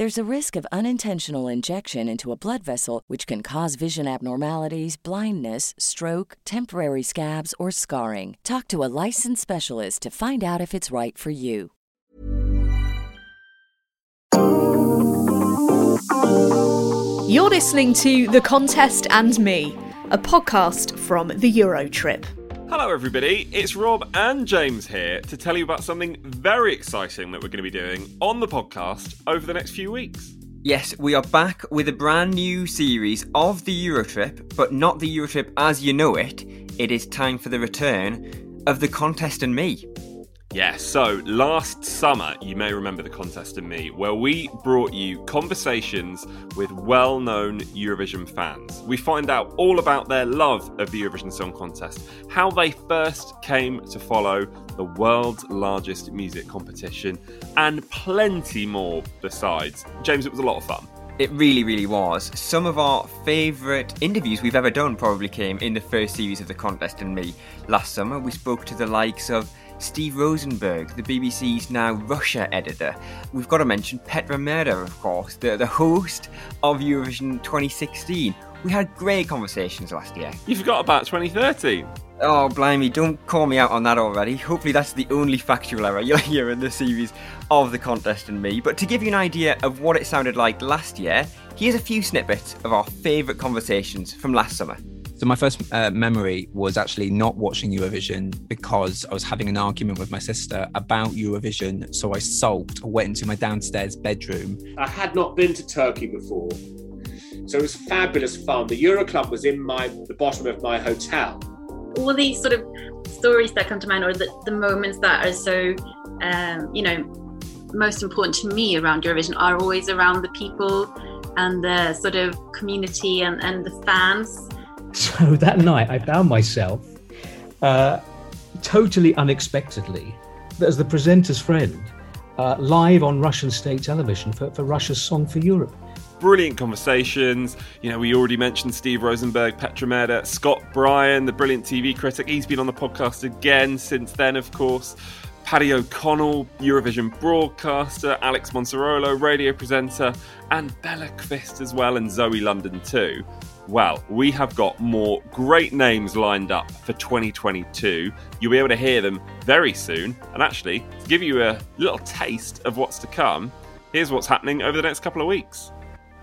There's a risk of unintentional injection into a blood vessel, which can cause vision abnormalities, blindness, stroke, temporary scabs, or scarring. Talk to a licensed specialist to find out if it's right for you. You're listening to The Contest and Me, a podcast from the Eurotrip. Hello, everybody. It's Rob and James here to tell you about something very exciting that we're going to be doing on the podcast over the next few weeks. Yes, we are back with a brand new series of the Eurotrip, but not the Eurotrip as you know it. It is time for the return of The Contest and Me. Yes, so last summer, you may remember the contest and me, where we brought you conversations with well known Eurovision fans. We find out all about their love of the Eurovision Song Contest, how they first came to follow the world's largest music competition, and plenty more besides. James, it was a lot of fun. It really, really was. Some of our favourite interviews we've ever done probably came in the first series of The Contest and Me. Last summer, we spoke to the likes of Steve Rosenberg, the BBC's now Russia editor. We've got to mention Petra Mede, of course, the, the host of Eurovision 2016. We had great conversations last year. You forgot about 2013. Oh, blimey, don't call me out on that already. Hopefully, that's the only factual error you'll hear in the series of The Contest and Me. But to give you an idea of what it sounded like last year, here's a few snippets of our favourite conversations from last summer. So my first uh, memory was actually not watching Eurovision because I was having an argument with my sister about Eurovision. So I sulked, I went into my downstairs bedroom. I had not been to Turkey before, so it was fabulous fun. The Euro Club was in my the bottom of my hotel. All these sort of stories that come to mind, or the, the moments that are so, um, you know, most important to me around Eurovision, are always around the people and the sort of community and, and the fans. So that night, I found myself uh, totally unexpectedly as the presenter's friend uh, live on Russian state television for, for Russia's Song for Europe. Brilliant conversations. You know, we already mentioned Steve Rosenberg, Petra Mede, Scott Bryan, the brilliant TV critic. He's been on the podcast again since then, of course. Paddy O'Connell, Eurovision broadcaster, Alex Monserolo, radio presenter, and Bella Kvist as well, and Zoe London too. Well, we have got more great names lined up for 2022. You'll be able to hear them very soon. And actually, to give you a little taste of what's to come, here's what's happening over the next couple of weeks.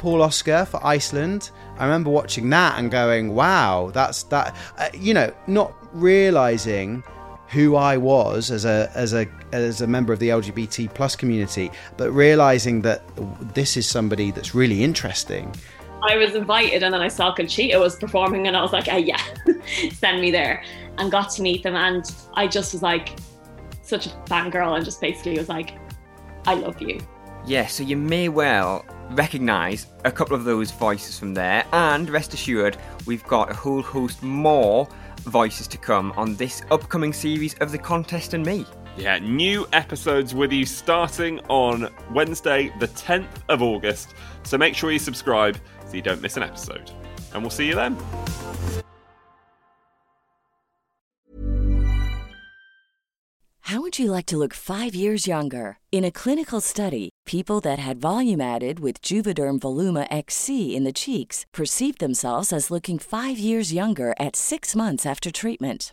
Páll Óskar for Iceland. I remember watching that and going, "Wow, that's that." Uh, you know, not realizing who I was as a as a as a member of the LGBT plus community, but realizing that this is somebody that's really interesting. I was invited, and then I saw Conchita was performing, and I was like, "Ah, yeah, send me there," and got to meet them, and I just was like such a fangirl and just basically was like, I love you. Yeah, so you may well recognise a couple of those voices from there, and rest assured, we've got a whole host more voices to come on this upcoming series of The Contest and Me. Yeah, new episodes with you starting on Wednesday, the 10th of August. So make sure you subscribe so you don't miss an episode. And we'll see you then. How would you like to look five years younger? In a clinical study, people that had volume added with Juvederm Voluma XC in the cheeks perceived themselves as looking five years younger at six months after treatment.